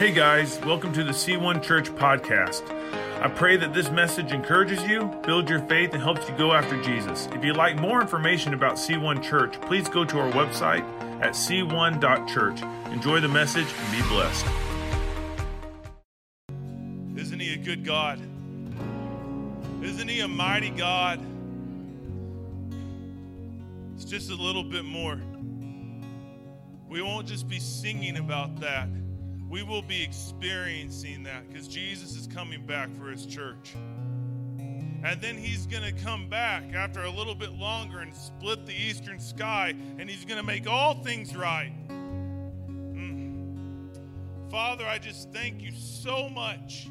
Hey guys, welcome to the C1 Church podcast. I pray that this message encourages you, builds your faith, and helps you go after Jesus. If you'd like more information about C1 Church, please go to our website at c1.church. Enjoy the message and be blessed. Isn't He a good God? Isn't He a mighty God? It's just a little bit more. We won't just be singing about that we will be experiencing that because Jesus is coming back for his church. And then he's going to come back after a little bit longer and split the eastern sky, and he's going to make all things right. Mm. Father, I just thank you so much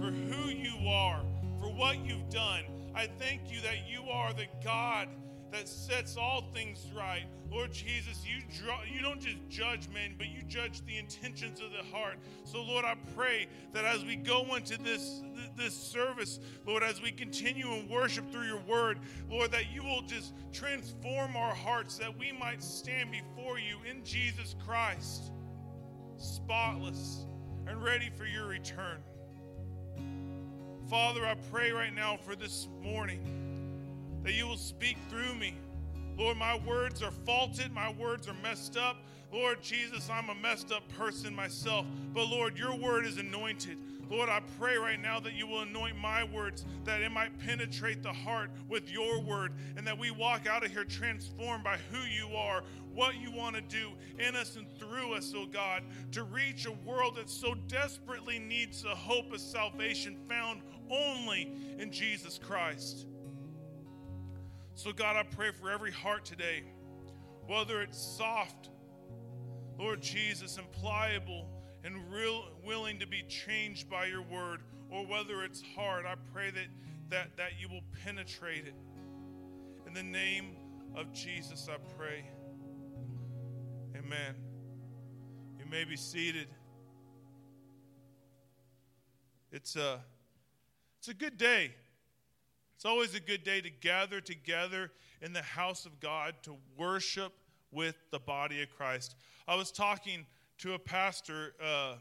for who you are, for what you've done. I thank you that you are the God that sets all things right. Lord Jesus, you draw, you don't just judge men, but you judge the intentions of the heart. So Lord, I pray that as we go into this this service, Lord, as we continue in worship through your word, Lord, that you will just transform our hearts that we might stand before you in Jesus Christ, spotless and ready for your return. Father, I pray right now for this morning that you will speak through me. Lord, my words are faulted, my words are messed up. Lord Jesus, I'm a messed up person myself, but Lord, your word is anointed. Lord, I pray right now that you will anoint my words, that it might penetrate the heart with your word, and that we walk out of here transformed by who you are, what you want to do in us and through us, oh God, to reach a world that so desperately needs the hope of salvation found only in Jesus Christ. So, God, I pray for every heart today, whether it's soft, Lord Jesus, and pliable and real willing to be changed by your word, or whether it's hard, I pray that, that, that you will penetrate it. In the name of Jesus, I pray. Amen. You may be seated. It's a, it's a good day. It's always a good day to gather together in the house of God to worship with the body of Christ. I was talking to a pastor uh,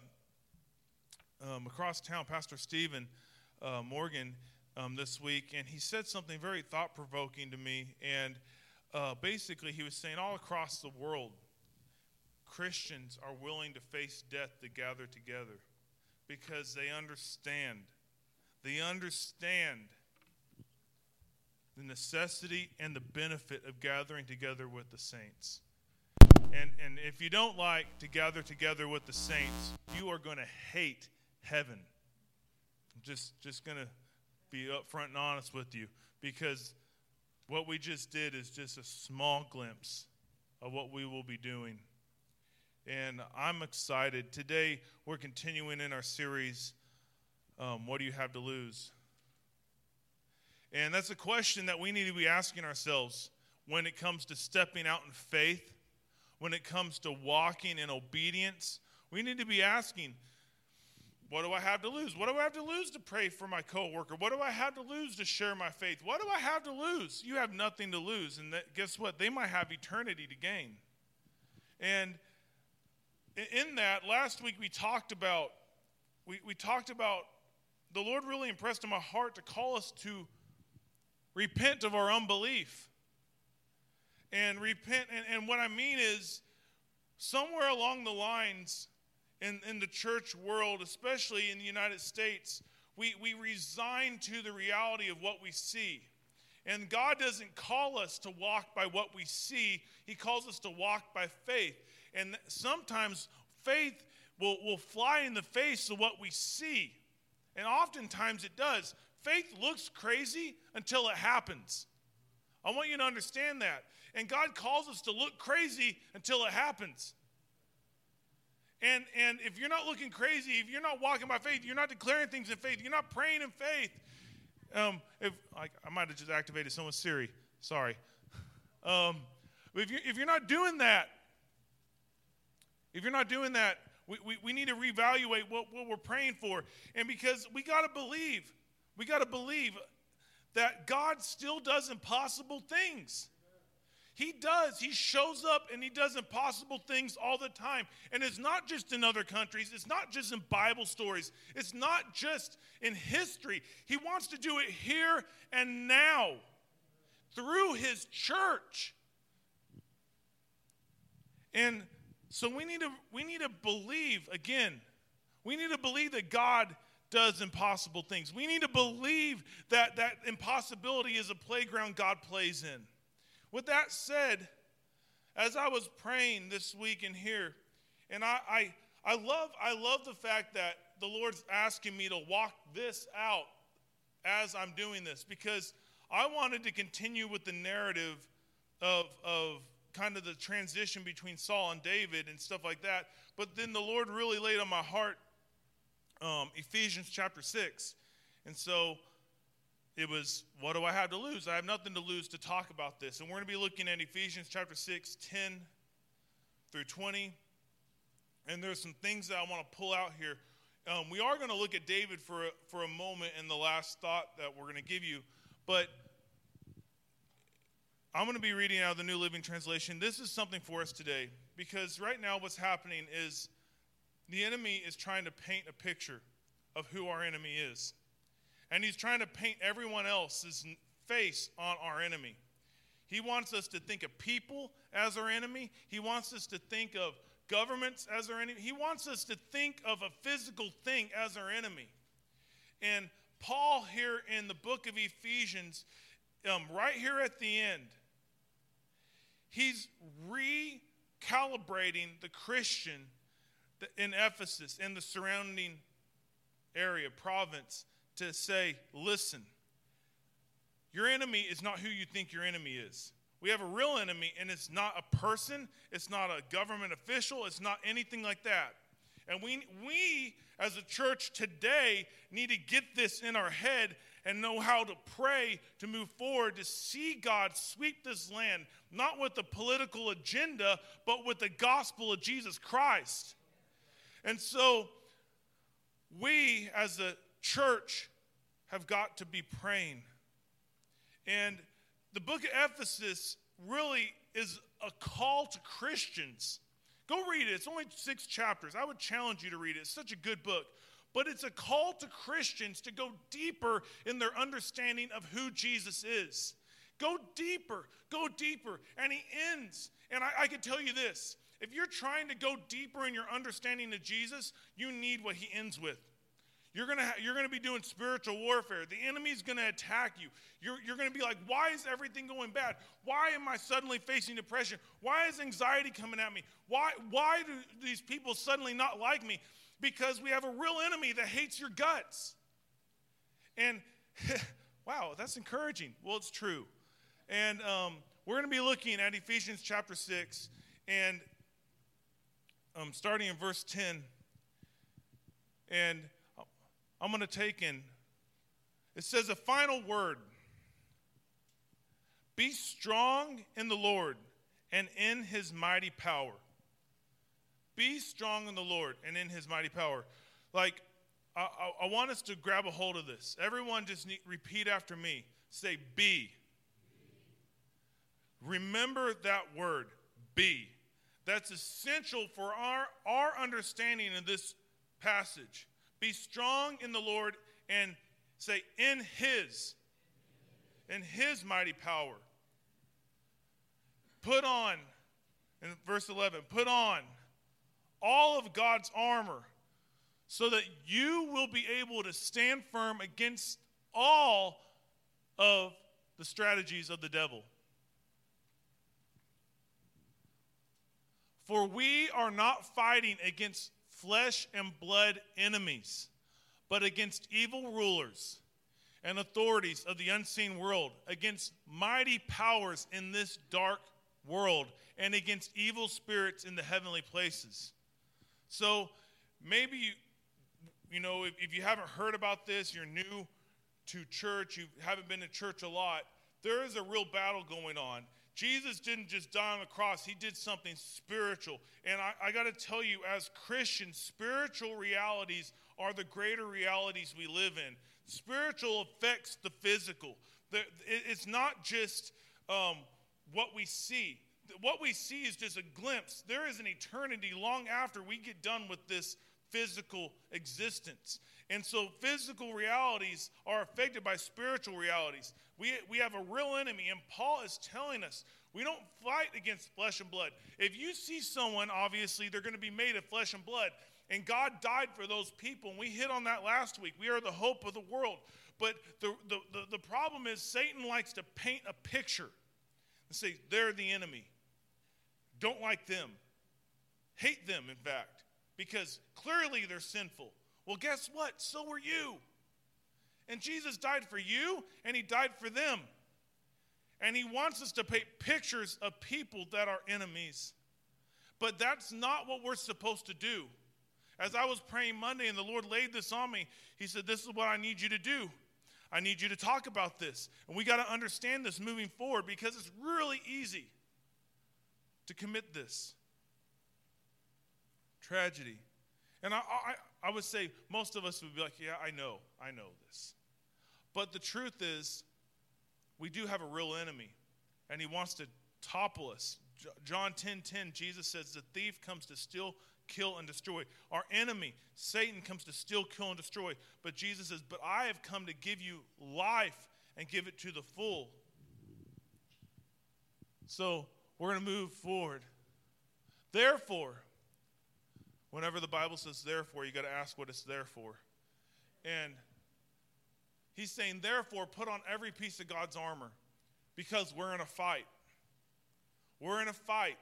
um, across town, Pastor Stephen uh, Morgan, um, this week, and he said something very thought provoking to me. And uh, basically, he was saying all across the world, Christians are willing to face death to gather together because they understand. They understand the necessity and the benefit of gathering together with the saints. And, and if you don't like to gather together with the saints, you are going to hate heaven. I'm just, just going to be upfront and honest with you because what we just did is just a small glimpse of what we will be doing. And I'm excited. Today, we're continuing in our series, um, What Do You Have to Lose? And that's a question that we need to be asking ourselves when it comes to stepping out in faith, when it comes to walking in obedience. We need to be asking, what do I have to lose? What do I have to lose to pray for my coworker? What do I have to lose to share my faith? What do I have to lose? You have nothing to lose. And that, guess what? They might have eternity to gain. And in that, last week we talked about, we, we talked about the Lord really impressed in my heart to call us to repent of our unbelief. And repent, and, and what I mean is, somewhere along the lines in, in the church world, especially in the United States, we, we resign to the reality of what we see. And God doesn't call us to walk by what we see, He calls us to walk by faith. And sometimes faith will, will fly in the face of what we see. And oftentimes it does. Faith looks crazy until it happens. I want you to understand that. And God calls us to look crazy until it happens. And, and if you're not looking crazy, if you're not walking by faith, you're not declaring things in faith, you're not praying in faith. Um, if I, I might have just activated someone's Siri, sorry. Um, if, you're, if you're not doing that, if you're not doing that, we, we, we need to reevaluate what, what we're praying for. And because we got to believe we got to believe that God still does impossible things. He does. He shows up and he does impossible things all the time. And it's not just in other countries, it's not just in Bible stories, it's not just in history. He wants to do it here and now through his church. And so we need to we need to believe again. We need to believe that God does impossible things. We need to believe that that impossibility is a playground God plays in. With that said, as I was praying this week in here, and I, I, I love I love the fact that the Lord's asking me to walk this out as I'm doing this because I wanted to continue with the narrative of, of kind of the transition between Saul and David and stuff like that. But then the Lord really laid on my heart um, Ephesians chapter 6. And so it was, what do I have to lose? I have nothing to lose to talk about this. And we're going to be looking at Ephesians chapter 6, 10 through 20. And there's some things that I want to pull out here. Um, we are going to look at David for a, for a moment in the last thought that we're going to give you. But I'm going to be reading out of the New Living Translation. This is something for us today because right now what's happening is the enemy is trying to paint a picture of who our enemy is. And he's trying to paint everyone else's face on our enemy. He wants us to think of people as our enemy. He wants us to think of governments as our enemy. He wants us to think of a physical thing as our enemy. And Paul, here in the book of Ephesians, um, right here at the end, he's recalibrating the Christian in Ephesus and the surrounding area, province, to say, listen, your enemy is not who you think your enemy is. We have a real enemy, and it's not a person, it's not a government official, it's not anything like that. And we, we as a church today, need to get this in our head and know how to pray to move forward to see God sweep this land, not with a political agenda, but with the gospel of Jesus Christ. And so, we as a church have got to be praying. And the book of Ephesus really is a call to Christians. Go read it. It's only six chapters. I would challenge you to read it. It's such a good book. But it's a call to Christians to go deeper in their understanding of who Jesus is. Go deeper, go deeper. And he ends. And I, I can tell you this if you're trying to go deeper in your understanding of Jesus, you need what he ends with. You're going ha- you're gonna be doing spiritual warfare. The enemy's going to attack you. You're, you're going to be like, why is everything going bad? Why am I suddenly facing depression? Why is anxiety coming at me? Why, why do these people suddenly not like me? Because we have a real enemy that hates your guts. And wow, that's encouraging. Well, it's true. And um, we're going to be looking at Ephesians chapter 6. And um, starting in verse 10. And I'm going to take in, it says a final word Be strong in the Lord and in his mighty power. Be strong in the Lord and in his mighty power. Like, I, I, I want us to grab a hold of this. Everyone just need, repeat after me. Say, be. Remember that word, be that's essential for our, our understanding of this passage. Be strong in the Lord and say, in His, in His mighty power. Put on, in verse 11, put on all of God's armor so that you will be able to stand firm against all of the strategies of the devil. For we are not fighting against flesh and blood enemies, but against evil rulers and authorities of the unseen world, against mighty powers in this dark world, and against evil spirits in the heavenly places. So maybe you, you know, if, if you haven't heard about this, you're new to church, you haven't been to church a lot, there is a real battle going on. Jesus didn't just die on the cross, he did something spiritual. And I, I got to tell you, as Christians, spiritual realities are the greater realities we live in. Spiritual affects the physical. The, it, it's not just um, what we see. What we see is just a glimpse. There is an eternity long after we get done with this physical existence. And so physical realities are affected by spiritual realities. We, we have a real enemy, and Paul is telling us we don't fight against flesh and blood. If you see someone, obviously, they're going to be made of flesh and blood. And God died for those people. And we hit on that last week. We are the hope of the world. But the, the, the, the problem is, Satan likes to paint a picture and say, they're the enemy. Don't like them. Hate them, in fact, because clearly they're sinful. Well, guess what? So are you. And Jesus died for you, and He died for them. And He wants us to paint pictures of people that are enemies. But that's not what we're supposed to do. As I was praying Monday and the Lord laid this on me, He said, This is what I need you to do. I need you to talk about this. And we got to understand this moving forward because it's really easy to commit this tragedy. And I, I, I would say most of us would be like, Yeah, I know, I know this. But the truth is, we do have a real enemy, and he wants to topple us. John 10 10, Jesus says, The thief comes to steal, kill, and destroy. Our enemy, Satan, comes to steal, kill, and destroy. But Jesus says, But I have come to give you life and give it to the full. So we're going to move forward. Therefore, whenever the Bible says therefore, you got to ask what it's there for. And he's saying, therefore, put on every piece of God's armor because we're in a fight. We're in a fight,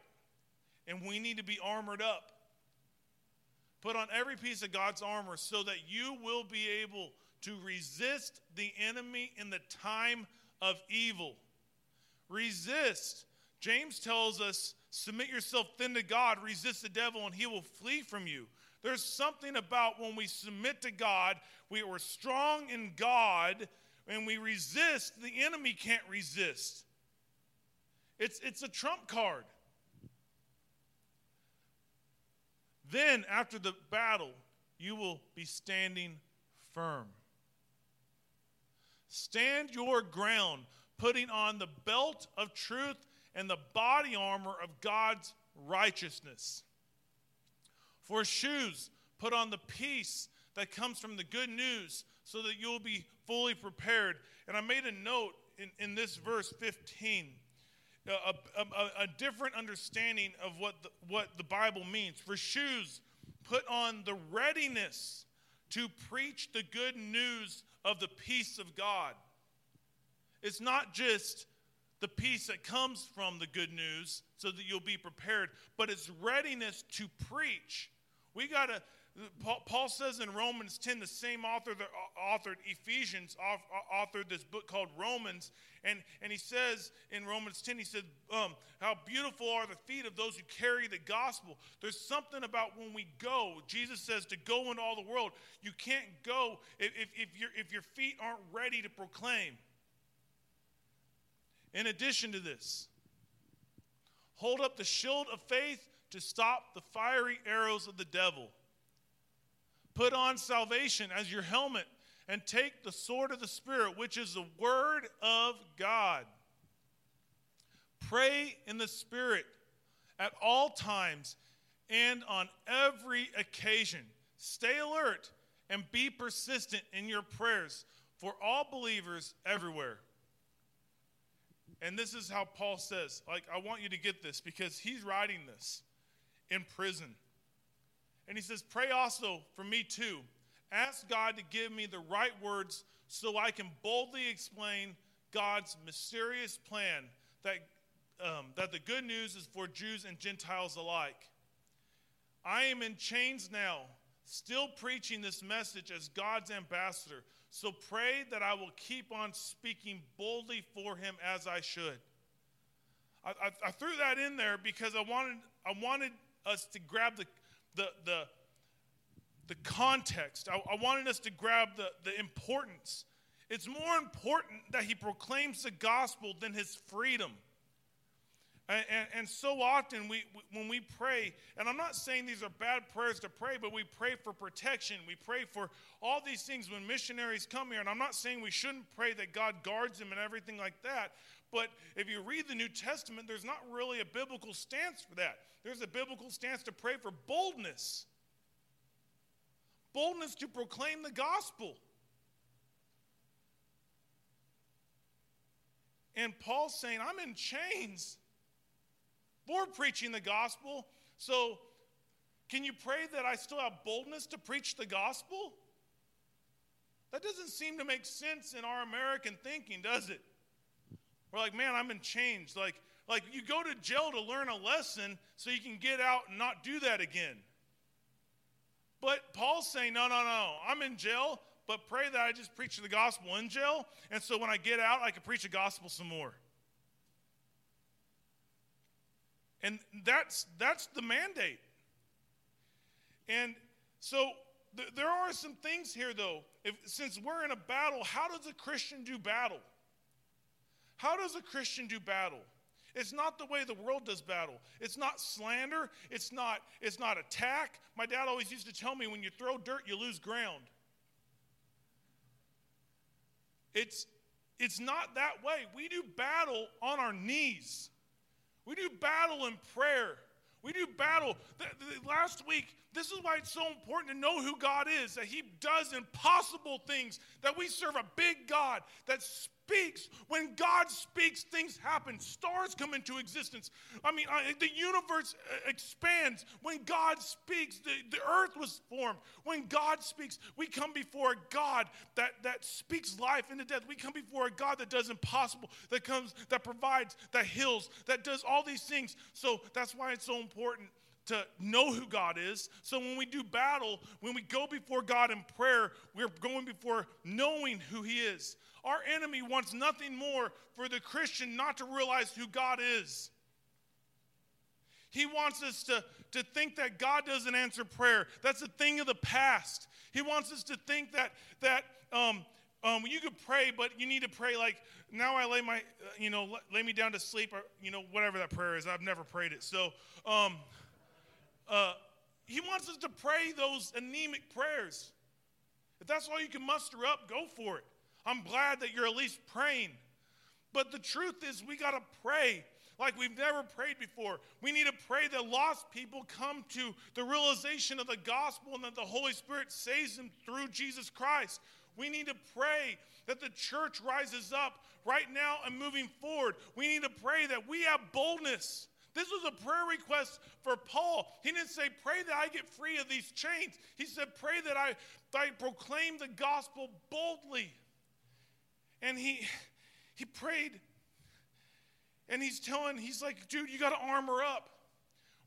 and we need to be armored up. Put on every piece of God's armor so that you will be able to resist the enemy in the time of evil. Resist. James tells us submit yourself then to God, resist the devil, and he will flee from you. There's something about when we submit to God, we are strong in God, and we resist, the enemy can't resist. It's, it's a trump card. Then, after the battle, you will be standing firm. Stand your ground, putting on the belt of truth and the body armor of God's righteousness. For shoes, put on the peace that comes from the good news so that you'll be fully prepared. And I made a note in, in this verse 15 a, a, a, different understanding of what the, what the Bible means. For shoes, put on the readiness to preach the good news of the peace of God. It's not just the peace that comes from the good news so that you'll be prepared, but it's readiness to preach. We got to Paul says in Romans 10, the same author that authored Ephesians authored this book called Romans. And, and he says in Romans 10, he said, um, How beautiful are the feet of those who carry the gospel. There's something about when we go. Jesus says to go into all the world. You can't go if, if, if, your, if your feet aren't ready to proclaim. In addition to this, hold up the shield of faith to stop the fiery arrows of the devil. Put on salvation as your helmet and take the sword of the Spirit, which is the word of God. Pray in the Spirit at all times and on every occasion. Stay alert and be persistent in your prayers for all believers everywhere. And this is how Paul says, like, I want you to get this because he's writing this in prison. And he says, Pray also for me too. Ask God to give me the right words so I can boldly explain God's mysterious plan that, um, that the good news is for Jews and Gentiles alike. I am in chains now, still preaching this message as God's ambassador. So pray that I will keep on speaking boldly for him as I should. I, I, I threw that in there because I wanted, I wanted us to grab the, the, the, the context. I, I wanted us to grab the, the importance. It's more important that he proclaims the gospel than his freedom. And, and, and, so often we, when we pray, and I'm not saying these are bad prayers to pray, but we pray for protection. We pray for all these things when missionaries come here. And I'm not saying we shouldn't pray that God guards them and everything like that. But if you read the New Testament, there's not really a biblical stance for that. There's a biblical stance to pray for boldness boldness to proclaim the gospel. And Paul's saying, I'm in chains for preaching the gospel. So, can you pray that I still have boldness to preach the gospel? That doesn't seem to make sense in our American thinking, does it? We're like, man, I'm in chains. Like, like you go to jail to learn a lesson so you can get out and not do that again. But Paul's saying, no, no, no, I'm in jail, but pray that I just preach the gospel in jail. And so when I get out, I can preach the gospel some more. And that's, that's the mandate. And so th- there are some things here, though. If, since we're in a battle, how does a Christian do battle? How does a Christian do battle? It's not the way the world does battle. It's not slander. It's not, it's not attack. My dad always used to tell me when you throw dirt, you lose ground. It's, it's not that way. We do battle on our knees. We do battle in prayer. We do battle. The, the, last week, this is why it's so important to know who God is, that He does impossible things, that we serve a big God that speaks. When God speaks, things happen. Stars come into existence. I mean, I, the universe uh, expands. When God speaks, the, the earth was formed. When God speaks, we come before a God that, that speaks life into death. We come before a God that does impossible, that comes, that provides, that heals, that does all these things. So that's why it's so important to know who God is. So when we do battle, when we go before God in prayer, we're going before knowing who He is. Our enemy wants nothing more for the Christian not to realize who God is. He wants us to, to think that God doesn't answer prayer. That's a thing of the past. He wants us to think that, that um, um, you could pray, but you need to pray like, now I lay my, you know, lay me down to sleep, or, you know, whatever that prayer is. I've never prayed it. So, um, uh, he wants us to pray those anemic prayers. If that's all you can muster up, go for it. I'm glad that you're at least praying. But the truth is, we got to pray like we've never prayed before. We need to pray that lost people come to the realization of the gospel and that the Holy Spirit saves them through Jesus Christ. We need to pray that the church rises up right now and moving forward. We need to pray that we have boldness. This was a prayer request for Paul. He didn't say, Pray that I get free of these chains. He said, Pray that I, that I proclaim the gospel boldly. And he, he prayed. And he's telling, he's like, dude, you got to armor up.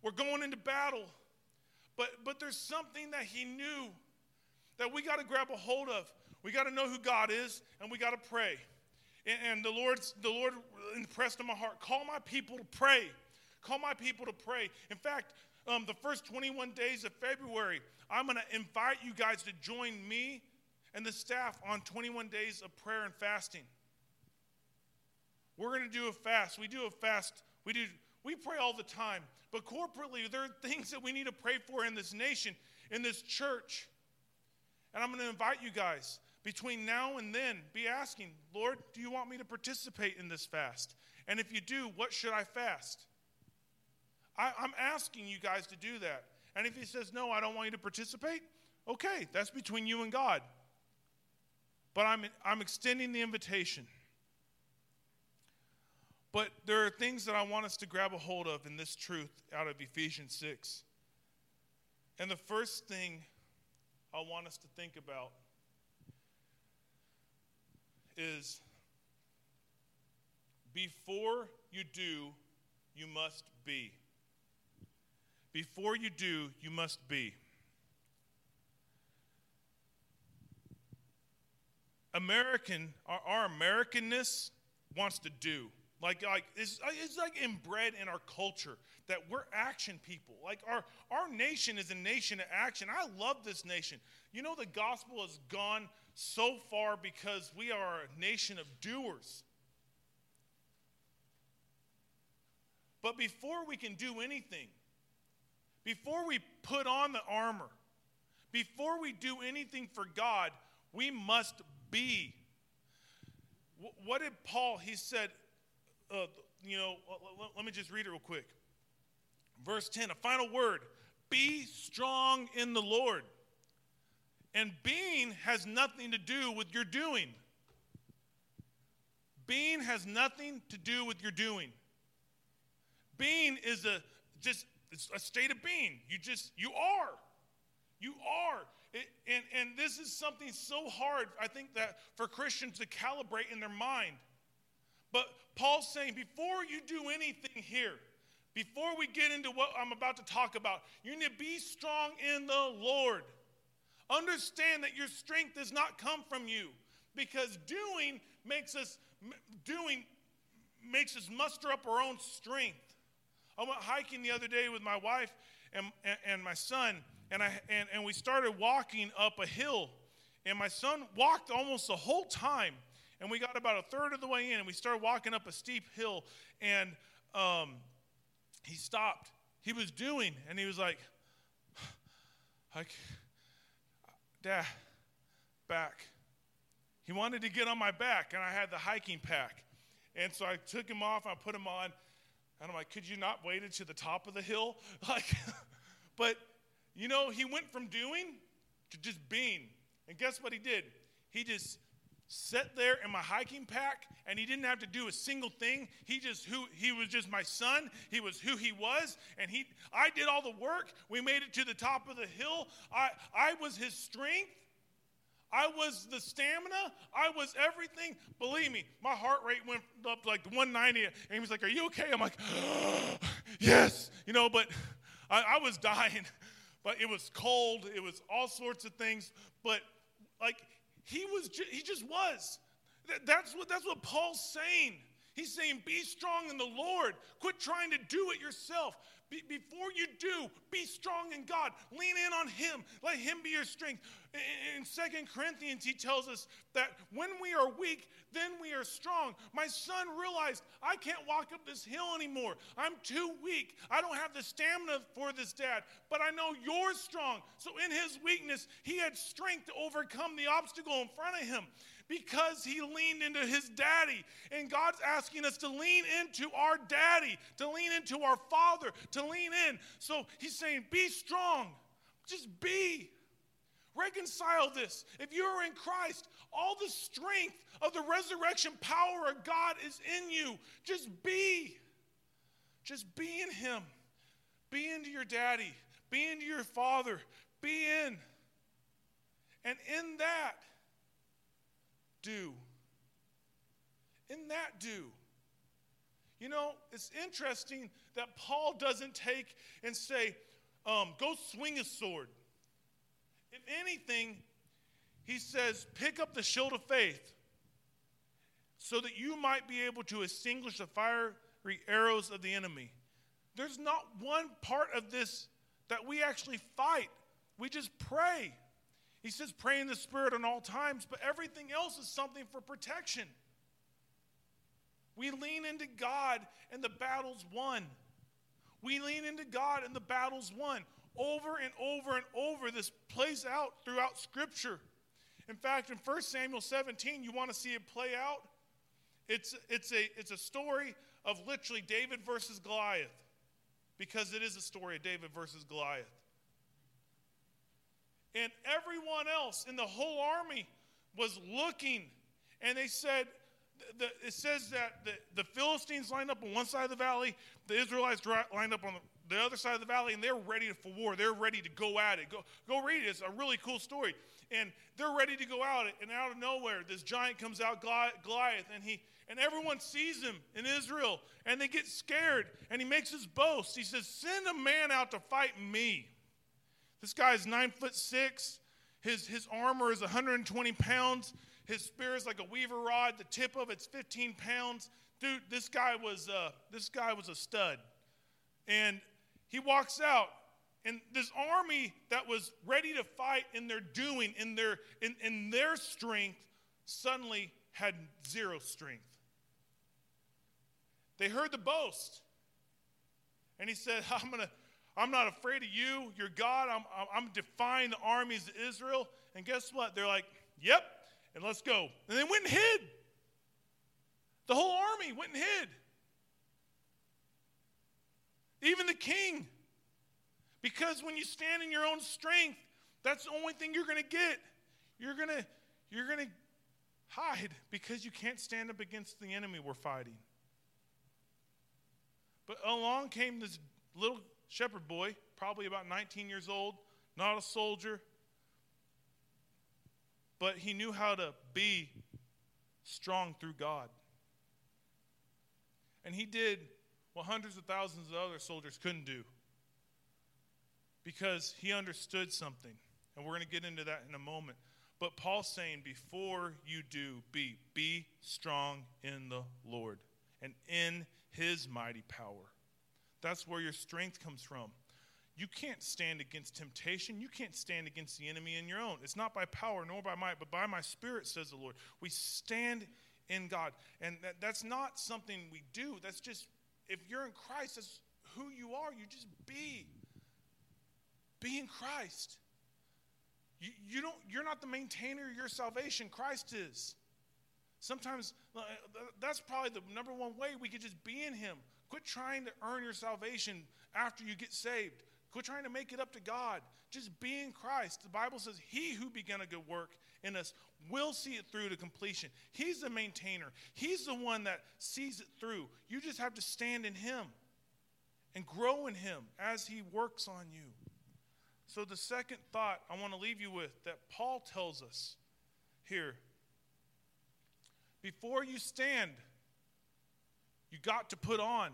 We're going into battle. But, but there's something that he knew that we got to grab a hold of. We got to know who God is, and we got to pray. And, and the, Lord's, the Lord impressed in my heart call my people to pray. Call my people to pray. In fact, um, the first 21 days of February, I'm going to invite you guys to join me and the staff on 21 days of prayer and fasting. We're going to do a fast. We do a fast. We do we pray all the time, but corporately there are things that we need to pray for in this nation, in this church. And I'm going to invite you guys between now and then be asking, Lord, do you want me to participate in this fast? And if you do, what should I fast? I, am asking you guys to do that. And if he says, no, I don't want you to participate, okay, that's between you and God. But I'm, I'm extending the invitation. But there are things that I want us to grab a hold of in this truth out of Ephesians 6. And the first thing I want us to think about is before you do, you must be. Before you do, you must be. American, our, our Americanness wants to do. Like, like it's, it's like inbred in our culture that we're action people. Like our, our nation is a nation of action. I love this nation. You know, the gospel has gone so far because we are a nation of doers. But before we can do anything, before we put on the armor, before we do anything for God, we must be. What did Paul, he said, uh, you know, let me just read it real quick. Verse 10, a final word be strong in the Lord. And being has nothing to do with your doing. Being has nothing to do with your doing. Being is a just a state of being. You just you are. You are. And, and this is something so hard, I think, that for Christians to calibrate in their mind. But Paul's saying, before you do anything here, before we get into what I'm about to talk about, you need to be strong in the Lord. Understand that your strength does not come from you because doing makes us doing makes us muster up our own strength. I went hiking the other day with my wife and, and, and my son, and, I, and, and we started walking up a hill. And my son walked almost the whole time. And we got about a third of the way in, and we started walking up a steep hill. And um, he stopped. He was doing, and he was like, like, Dad, back. He wanted to get on my back, and I had the hiking pack. And so I took him off, I put him on, and I'm like, could you not wait until the top of the hill? Like, but you know, he went from doing to just being. And guess what he did? He just sat there in my hiking pack and he didn't have to do a single thing he just who he was just my son he was who he was and he i did all the work we made it to the top of the hill i i was his strength I was the stamina. I was everything. Believe me, my heart rate went up like 190. And he was like, Are you okay? I'm like, Yes. You know, but I, I was dying. But it was cold. It was all sorts of things. But like, he was, ju- he just was. That's what, that's what Paul's saying. He's saying, Be strong in the Lord. Quit trying to do it yourself. Be, before you do, be strong in God. Lean in on Him. Let Him be your strength. In, Second Corinthians, he tells us that when we are weak, then we are strong. My son realized I can't walk up this hill anymore. I'm too weak. I don't have the stamina for this, dad, but I know you're strong. So in his weakness, he had strength to overcome the obstacle in front of him because he leaned into his daddy. And God's asking us to lean into our daddy, to lean into our father, to lean in. So he's saying, be strong. Just be. Reconcile this. If you're in Christ, all the strength of the resurrection power of God is in you. Just be. Just be in Him. Be into your daddy. Be into your father. Be in. And in that, do. In that, do. You know, it's interesting that Paul doesn't take and say, um, go swing a sword. If anything, he says, pick up the shield of faith so that you might be able to extinguish the fiery arrows of the enemy. There's not one part of this that we actually fight, we just pray. He says, pray in the Spirit on all times, but everything else is something for protection. We lean into God and the battle's won. We lean into God and the battle's won. Over and over and over, this plays out throughout Scripture. In fact, in 1 Samuel 17, you want to see it play out? It's, it's, a, it's a story of literally David versus Goliath, because it is a story of David versus Goliath. And everyone else in the whole army was looking, and they said, the, it says that the, the Philistines lined up on one side of the valley, the Israelites lined up on the, the other side of the valley, and they're ready for war. They're ready to go at it. Go, go read it. It's a really cool story. And they're ready to go out, and out of nowhere, this giant comes out, Goliath, and he and everyone sees him in Israel, and they get scared, and he makes his boast. He says, "Send a man out to fight me." This guy's nine foot six. His, his armor is 120 pounds. His spear is like a weaver rod. The tip of it's 15 pounds. Dude, this guy was uh, this guy was a stud. And he walks out, and this army that was ready to fight in their doing, in their in, in their strength, suddenly had zero strength. They heard the boast. And he said, I'm going to. I'm not afraid of you. You're God. I'm, I'm defying the armies of Israel. And guess what? They're like, yep, and let's go. And they went and hid. The whole army went and hid. Even the king. Because when you stand in your own strength, that's the only thing you're going to get. You're going to you're going to hide because you can't stand up against the enemy we're fighting. But along came this little shepherd boy, probably about 19 years old, not a soldier, but he knew how to be strong through God. And he did what hundreds of thousands of other soldiers couldn't do because he understood something. And we're going to get into that in a moment. But Paul's saying, before you do, be, be strong in the Lord and in his mighty power. That's where your strength comes from. You can't stand against temptation. You can't stand against the enemy in your own. It's not by power nor by might, but by my spirit, says the Lord. We stand in God. And that, that's not something we do. That's just, if you're in Christ, that's who you are. You just be. Be in Christ. You, you don't, you're not the maintainer of your salvation, Christ is. Sometimes uh, that's probably the number one way we could just be in Him. Quit trying to earn your salvation after you get saved. Quit trying to make it up to God. Just be in Christ. The Bible says, He who began a good work in us will see it through to completion. He's the maintainer, He's the one that sees it through. You just have to stand in Him and grow in Him as He works on you. So, the second thought I want to leave you with that Paul tells us here before you stand, you got to put on.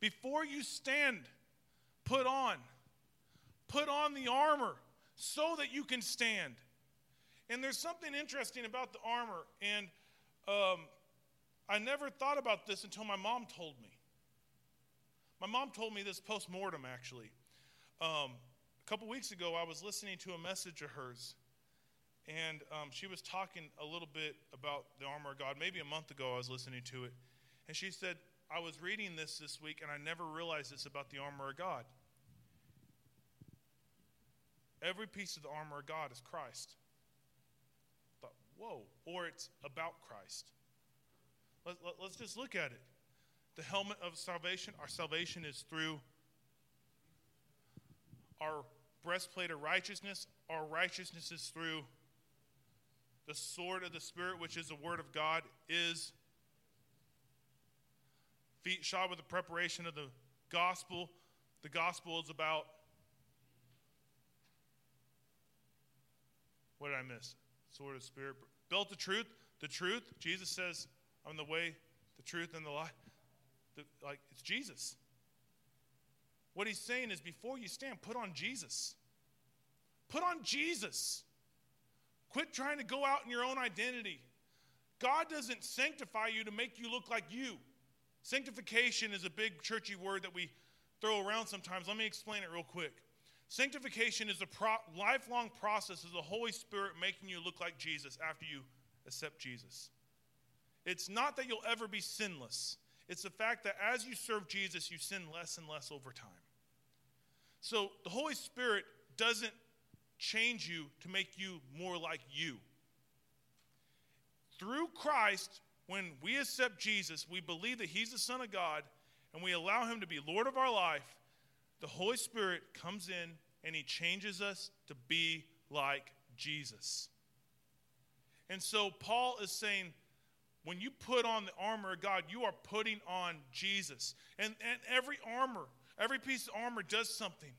Before you stand, put on. Put on the armor so that you can stand. And there's something interesting about the armor, and um, I never thought about this until my mom told me. My mom told me this post mortem, actually. Um, a couple weeks ago, I was listening to a message of hers, and um, she was talking a little bit about the armor of God. Maybe a month ago, I was listening to it. And she said, I was reading this this week and I never realized this about the armor of God. Every piece of the armor of God is Christ. Thought, whoa, or it's about Christ. Let, let, let's just look at it. The helmet of salvation, our salvation is through our breastplate of righteousness. Our righteousness is through the sword of the Spirit, which is the word of God, is feet shod with the preparation of the gospel. The gospel is about. What did I miss? Sword of spirit. Built the truth. The truth. Jesus says, I'm the way, the truth, and the life. The, like, it's Jesus. What he's saying is before you stand, put on Jesus. Put on Jesus. Quit trying to go out in your own identity. God doesn't sanctify you to make you look like you. Sanctification is a big churchy word that we throw around sometimes. Let me explain it real quick. Sanctification is a pro- lifelong process of the Holy Spirit making you look like Jesus after you accept Jesus. It's not that you'll ever be sinless, it's the fact that as you serve Jesus, you sin less and less over time. So the Holy Spirit doesn't change you to make you more like you. Through Christ, when we accept Jesus, we believe that He's the Son of God, and we allow Him to be Lord of our life, the Holy Spirit comes in and He changes us to be like Jesus. And so Paul is saying, when you put on the armor of God, you are putting on Jesus. And, and every armor, every piece of armor does something.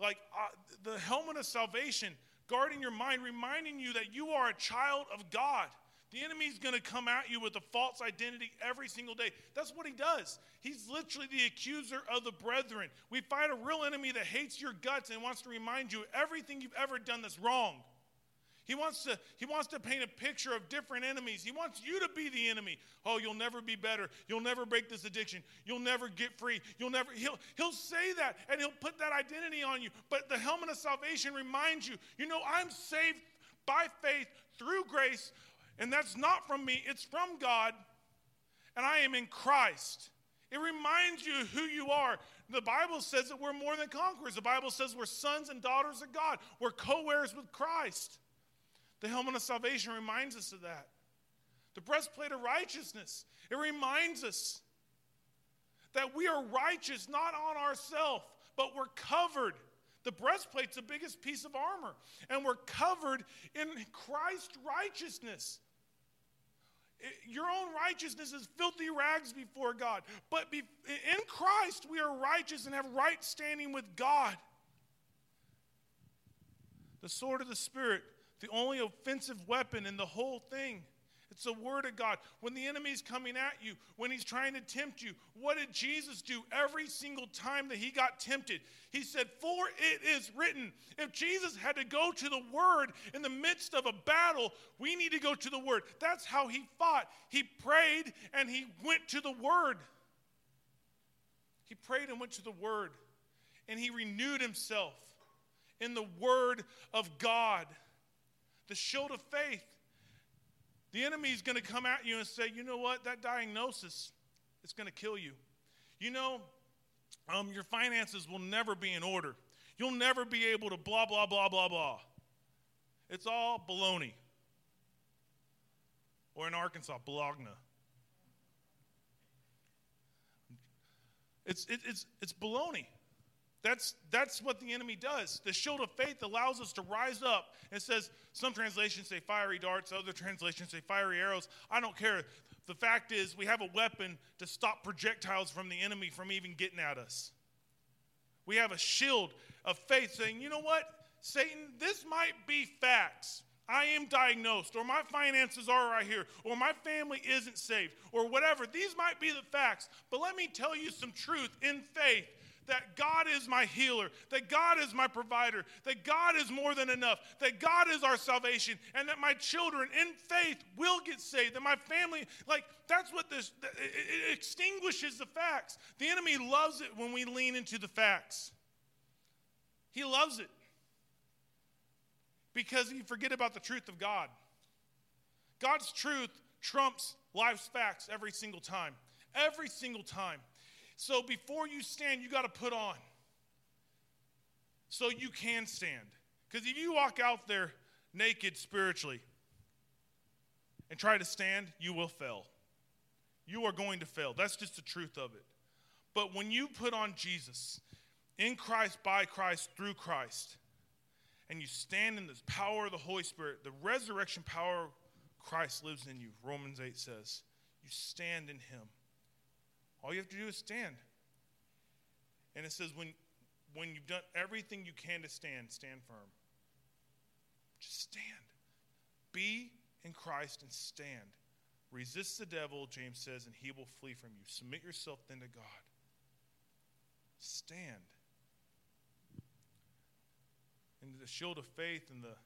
Like uh, the helmet of salvation, guarding your mind, reminding you that you are a child of God. The enemy's going to come at you with a false identity every single day. That's what he does. He's literally the accuser of the brethren. We fight a real enemy that hates your guts and wants to remind you everything you've ever done that's wrong. He wants to he wants to paint a picture of different enemies. He wants you to be the enemy. Oh, you'll never be better. You'll never break this addiction. You'll never get free. You'll never he'll he'll say that and he'll put that identity on you. But the helmet of salvation reminds you, you know, I'm saved by faith through grace. And that's not from me, it's from God. And I am in Christ. It reminds you who you are. The Bible says that we're more than conquerors. The Bible says we're sons and daughters of God. We're co heirs with Christ. The helmet of salvation reminds us of that. The breastplate of righteousness, it reminds us that we are righteous not on ourselves, but we're covered. The breastplate's the biggest piece of armor, and we're covered in Christ's righteousness. Your own righteousness is filthy rags before God. But be, in Christ, we are righteous and have right standing with God. The sword of the Spirit, the only offensive weapon in the whole thing. It's the Word of God. When the enemy's coming at you, when he's trying to tempt you, what did Jesus do every single time that he got tempted? He said, For it is written. If Jesus had to go to the Word in the midst of a battle, we need to go to the Word. That's how he fought. He prayed and he went to the Word. He prayed and went to the Word. And he renewed himself in the Word of God, the shield of faith. The enemy is going to come at you and say, you know what, that diagnosis is going to kill you. You know, um, your finances will never be in order. You'll never be able to blah, blah, blah, blah, blah. It's all baloney. Or in Arkansas, Bologna. It's, it, it's, it's baloney. That's, that's what the enemy does. The shield of faith allows us to rise up. It says, some translations say fiery darts, other translations say fiery arrows. I don't care. The fact is, we have a weapon to stop projectiles from the enemy from even getting at us. We have a shield of faith saying, you know what, Satan, this might be facts. I am diagnosed, or my finances are right here, or my family isn't saved, or whatever. These might be the facts, but let me tell you some truth in faith that God is my healer, that God is my provider, that God is more than enough, that God is our salvation, and that my children in faith will get saved, that my family, like, that's what this, it extinguishes the facts. The enemy loves it when we lean into the facts. He loves it because you forget about the truth of God. God's truth trumps life's facts every single time. Every single time. So before you stand, you got to put on so you can stand. Because if you walk out there naked spiritually and try to stand, you will fail. You are going to fail. That's just the truth of it. But when you put on Jesus, in Christ, by Christ, through Christ, and you stand in the power of the Holy Spirit, the resurrection power Christ lives in you, Romans 8 says. You stand in Him. All you have to do is stand. And it says, when, when you've done everything you can to stand, stand firm. Just stand. Be in Christ and stand. Resist the devil, James says, and he will flee from you. Submit yourself then to God. Stand. And the shield of faith and the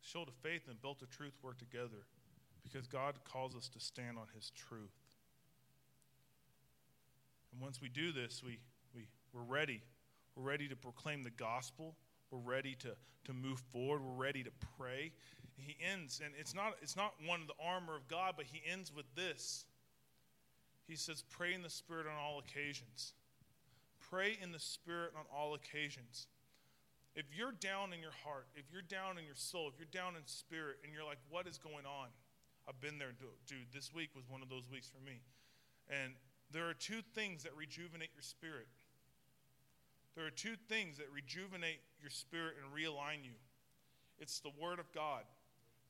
shield of faith and belt of truth work together because God calls us to stand on his truth. And once we do this, we, we, we're ready. We're ready to proclaim the gospel. We're ready to, to move forward. We're ready to pray. He ends, and it's not, it's not one of the armor of God, but he ends with this. He says, Pray in the Spirit on all occasions. Pray in the Spirit on all occasions. If you're down in your heart, if you're down in your soul, if you're down in spirit, and you're like, What is going on? I've been there, dude. This week was one of those weeks for me. And there are two things that rejuvenate your spirit. There are two things that rejuvenate your spirit and realign you. It's the Word of God.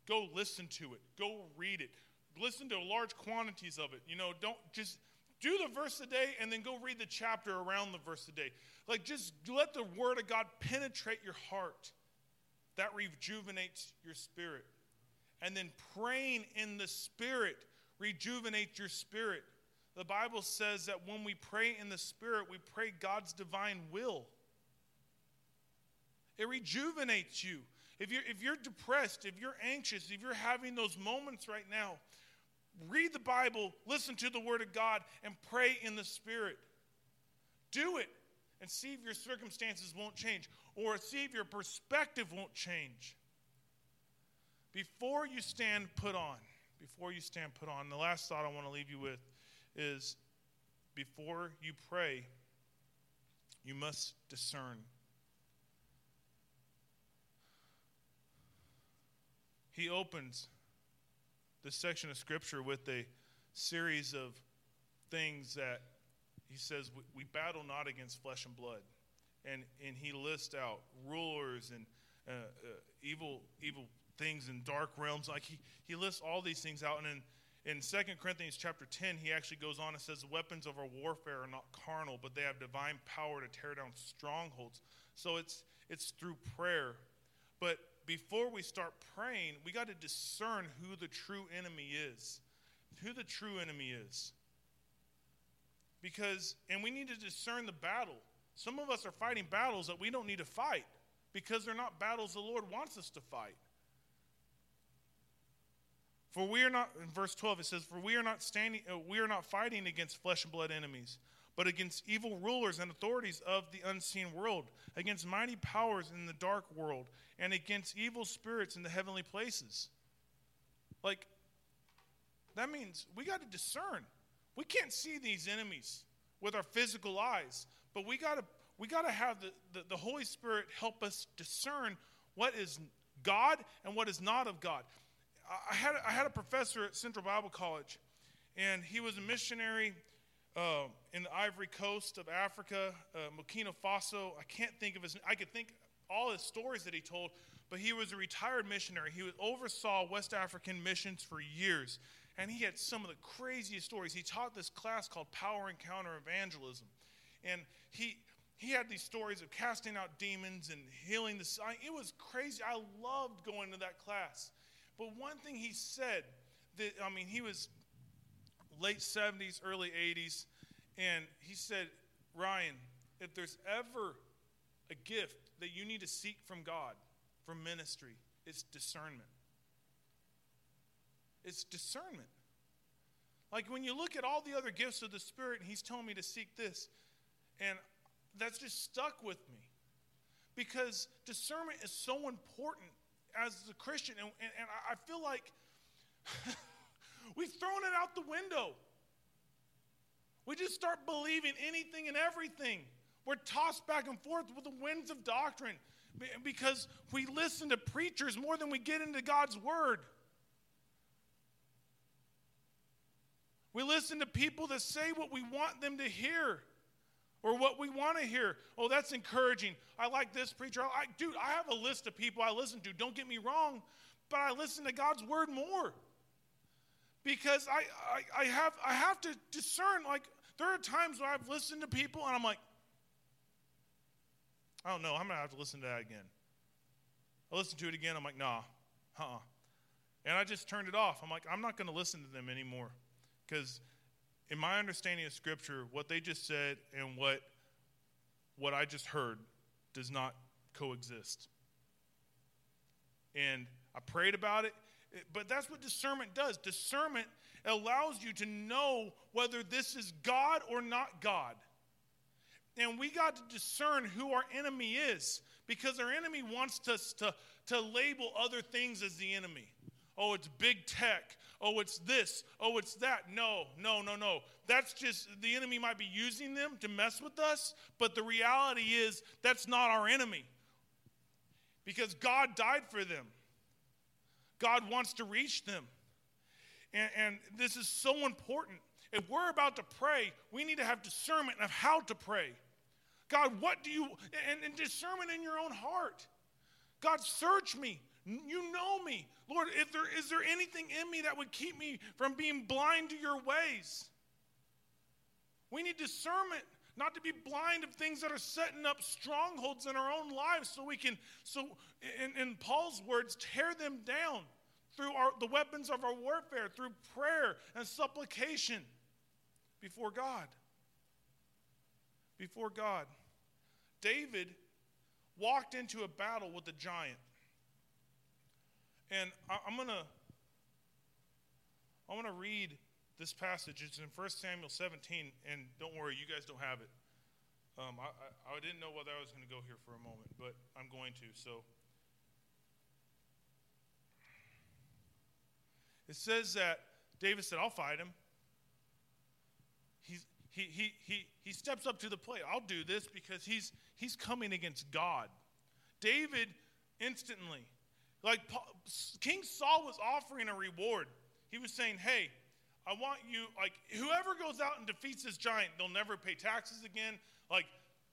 Go listen to it. Go read it. Listen to large quantities of it. You know, don't just do the verse a day and then go read the chapter around the verse a day. Like, just let the Word of God penetrate your heart. That rejuvenates your spirit. And then praying in the Spirit rejuvenates your spirit. The Bible says that when we pray in the Spirit, we pray God's divine will. It rejuvenates you. If you're, if you're depressed, if you're anxious, if you're having those moments right now, read the Bible, listen to the Word of God, and pray in the Spirit. Do it and see if your circumstances won't change or see if your perspective won't change. Before you stand, put on. Before you stand, put on. The last thought I want to leave you with is before you pray, you must discern. He opens this section of Scripture with a series of things that he says we, we battle not against flesh and blood. And, and he lists out rulers and uh, uh, evil, evil things in dark realms. Like he, he lists all these things out. And in, in 2 Corinthians chapter 10, he actually goes on and says, The weapons of our warfare are not carnal, but they have divine power to tear down strongholds. So it's, it's through prayer. But before we start praying, we got to discern who the true enemy is. Who the true enemy is. Because, and we need to discern the battle. Some of us are fighting battles that we don't need to fight because they're not battles the Lord wants us to fight. For we are not, in verse 12, it says, For we are not standing, uh, we are not fighting against flesh and blood enemies, but against evil rulers and authorities of the unseen world, against mighty powers in the dark world, and against evil spirits in the heavenly places. Like, that means we got to discern. We can't see these enemies with our physical eyes, but we got to we got to have the, the, the, Holy Spirit help us discern what is God and what is not of God. I had, I had a professor at Central Bible College, and he was a missionary uh, in the Ivory Coast of Africa, uh, Burkina Faso. I can't think of his, I could think all his stories that he told, but he was a retired missionary. He oversaw West African missions for years, and he had some of the craziest stories. He taught this class called Power Encounter Evangelism, and he he had these stories of casting out demons and healing the. It was crazy. I loved going to that class. But one thing he said that I mean, he was late 70s, early 80s, and he said, Ryan, if there's ever a gift that you need to seek from God for ministry, it's discernment. It's discernment. Like when you look at all the other gifts of the Spirit, and He's telling me to seek this, and that's just stuck with me because discernment is so important as a Christian. And, and, and I feel like we've thrown it out the window. We just start believing anything and everything. We're tossed back and forth with the winds of doctrine because we listen to preachers more than we get into God's word. We listen to people that say what we want them to hear or what we want to hear. Oh, that's encouraging. I like this preacher. I, dude, I have a list of people I listen to. Don't get me wrong, but I listen to God's word more because I, I, I have I have to discern. Like there are times where I've listened to people and I'm like, I don't know. I'm gonna have to listen to that again. I listen to it again. I'm like, nah, huh. And I just turned it off. I'm like, I'm not to listen to them anymore because in my understanding of Scripture, what they just said and what, what I just heard does not coexist. And I prayed about it, eh, but that's what discernment does. Discernment allows you to know whether this is God or not God. And we got to discern who our enemy is because our enemy wants us to, to label other things as the enemy. Oh, it's big tech oh, it's this, oh, it's that. No, no, no, no. That's just, the enemy might be using them to mess with us, but the reality is that's not our enemy because God died for them. God wants to reach them. And, and this is so important. If we're about to pray, we need to have discernment of how to pray. God, what do you, and, and discernment in your own heart. God, search me. You know me. Lord, if there is there anything in me that would keep me from being blind to your ways? We need discernment, not to be blind of things that are setting up strongholds in our own lives so we can, so in, in Paul's words, tear them down through our, the weapons of our warfare, through prayer and supplication before God. Before God. David walked into a battle with a giant. And I, am going to I want to read this passage. It's in 1 Samuel 17, and don't worry, you guys don't have it. Um, I, I, I didn't know whether I was going to go here for a moment, but I'm going to. So it says that David said, I'll fight him. He, he, he, he steps up to the plate. I'll do this because he's, he's coming against God. David instantly, like King Saul was offering a reward. He was saying, Hey, I want you, like, whoever goes out and defeats this giant, they'll never pay taxes again. Like,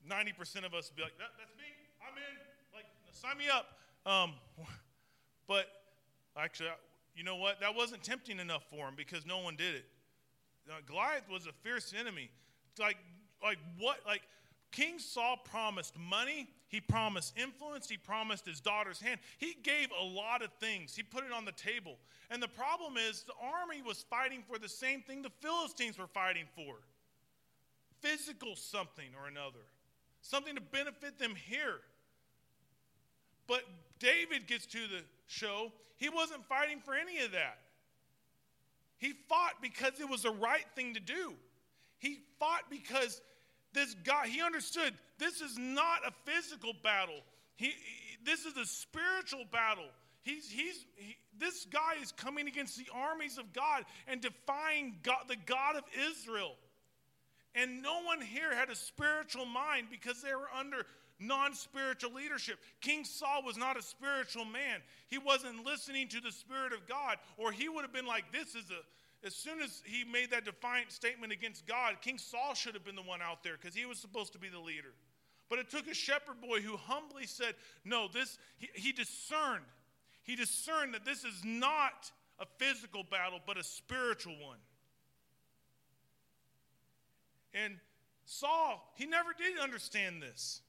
90% of us be like, that, That's me. I'm in. Like, sign me up. Um, but actually, you know what? That wasn't tempting enough for him because no one did it. Uh, Goliath was a fierce enemy. Like, like what? Like, King Saul promised money, he promised influence, he promised his daughter's hand. He gave a lot of things, he put it on the table. And the problem is, the army was fighting for the same thing the Philistines were fighting for physical something or another, something to benefit them here. But David gets to the show, he wasn't fighting for any of that. He fought because it was the right thing to do. He fought because this guy, he understood this is not a physical battle. He, he this is a spiritual battle. He's, he's, he, this guy is coming against the armies of God and defying God, the God of Israel. And no one here had a spiritual mind because they were under non spiritual leadership. King Saul was not a spiritual man. He wasn't listening to the Spirit of God, or he would have been like, This is a as soon as he made that defiant statement against God, King Saul should have been the one out there because he was supposed to be the leader. But it took a shepherd boy who humbly said, No, this, he, he discerned. He discerned that this is not a physical battle, but a spiritual one. And Saul, he never did understand this.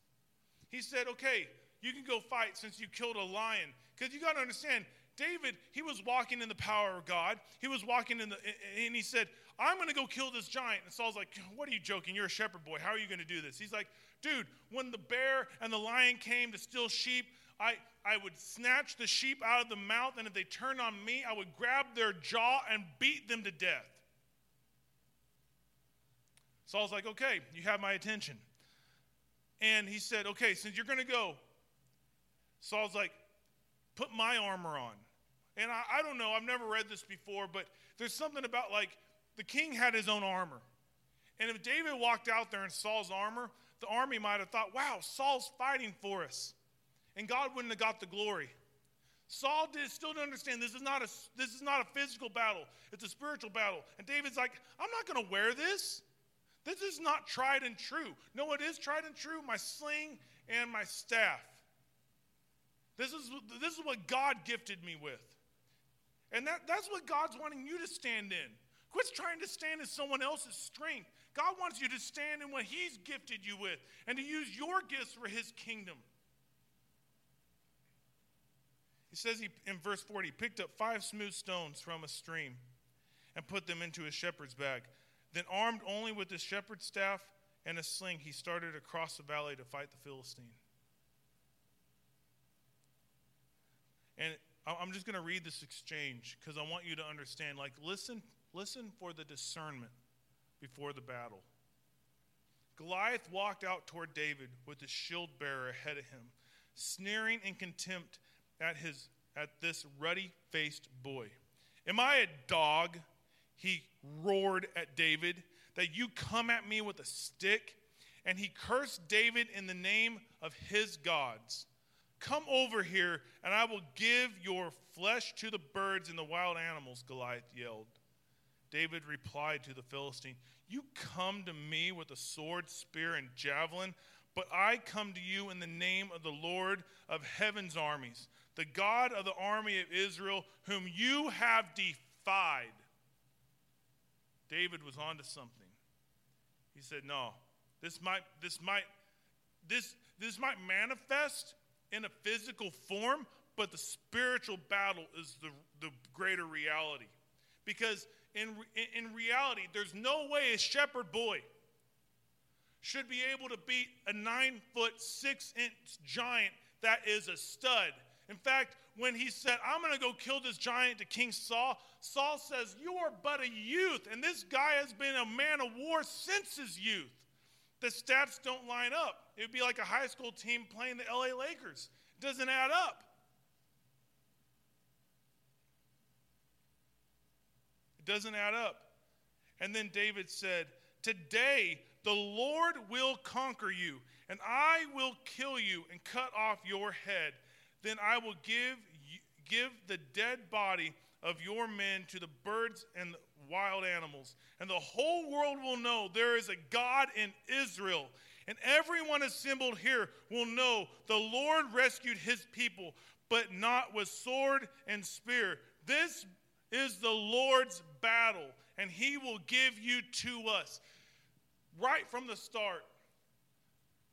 He said, Okay, you can go fight since you killed a lion. Because you got to understand, David, he was walking in the power of God. He was walking in the, and he said, I'm going to go kill this giant. And Saul's like, What are you joking? You're a shepherd boy. How are you going to do this? He's like, Dude, when the bear and the lion came to steal sheep, I, I would snatch the sheep out of the mouth, and if they turned on me, I would grab their jaw and beat them to death. Saul's like, Okay, you have my attention. And he said, Okay, since you're going to go, Saul's like, Put my armor on. And I, I don't know, I've never read this before, but there's something about like the king had his own armor. And if David walked out there in Saul's armor, the army might have thought, wow, Saul's fighting for us. And God wouldn't have got the glory. Saul did, still didn't understand this is, not a, this is not a physical battle, it's a spiritual battle. And David's like, I'm not going to wear this. This is not tried and true. No, it is tried and true my sling and my staff. This is, this is what God gifted me with. And that, that's what God's wanting you to stand in. Quit trying to stand in someone else's strength. God wants you to stand in what He's gifted you with and to use your gifts for His kingdom. He says he, in verse 40, he picked up five smooth stones from a stream and put them into his shepherd's bag. Then, armed only with his shepherd's staff and a sling, he started across the valley to fight the Philistine. And I'm just going to read this exchange because I want you to understand. Like, listen, listen for the discernment before the battle. Goliath walked out toward David with his shield bearer ahead of him, sneering in contempt at, his, at this ruddy faced boy. Am I a dog? He roared at David, that you come at me with a stick? And he cursed David in the name of his gods. Come over here, and I will give your flesh to the birds and the wild animals, Goliath yelled. David replied to the Philistine, You come to me with a sword, spear, and javelin, but I come to you in the name of the Lord of heaven's armies, the God of the army of Israel, whom you have defied. David was onto something. He said, No, this might, this might, this, this might manifest in a physical form, but the spiritual battle is the, the greater reality. Because in, in reality, there's no way a shepherd boy should be able to beat a nine foot, six inch giant that is a stud. In fact, when he said, I'm going to go kill this giant to King Saul, Saul says, You are but a youth, and this guy has been a man of war since his youth the stats don't line up. It would be like a high school team playing the LA Lakers. It doesn't add up. It doesn't add up. And then David said, Today the Lord will conquer you, and I will kill you and cut off your head. Then I will give, give the dead body of your men to the birds and the wild animals. And the whole world will know there is a God in Israel. And everyone assembled here will know the Lord rescued his people, but not with sword and spear. This is the Lord's battle, and he will give you to us. Right from the start,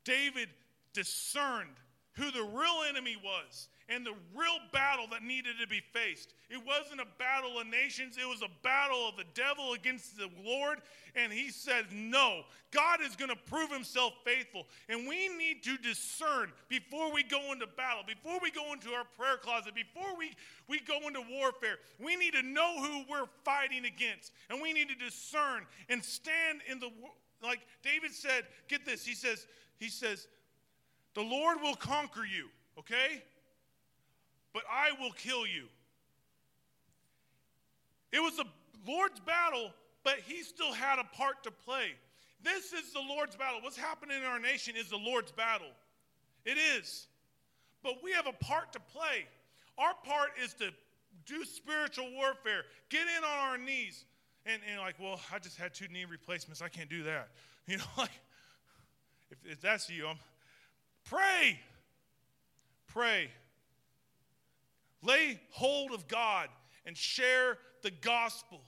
David discerned who the real enemy was and the real battle that needed to be faced. It wasn't a battle of nations, it was a battle of the devil against the Lord. And he said, No, God is going to prove himself faithful. And we need to discern before we go into battle, before we go into our prayer closet, before we, we go into warfare. We need to know who we're fighting against. And we need to discern and stand in the, like David said, get this, he says, he says, the Lord will conquer you, okay? But I will kill you. It was the Lord's battle, but he still had a part to play. This is the Lord's battle. What's happening in our nation is the Lord's battle. It is. But we have a part to play. Our part is to do spiritual warfare, get in on our knees. And, and like, well, I just had two knee replacements. I can't do that. You know, like, if, if that's you, I'm, pray. Pray. Lay hold of God and share the gospel.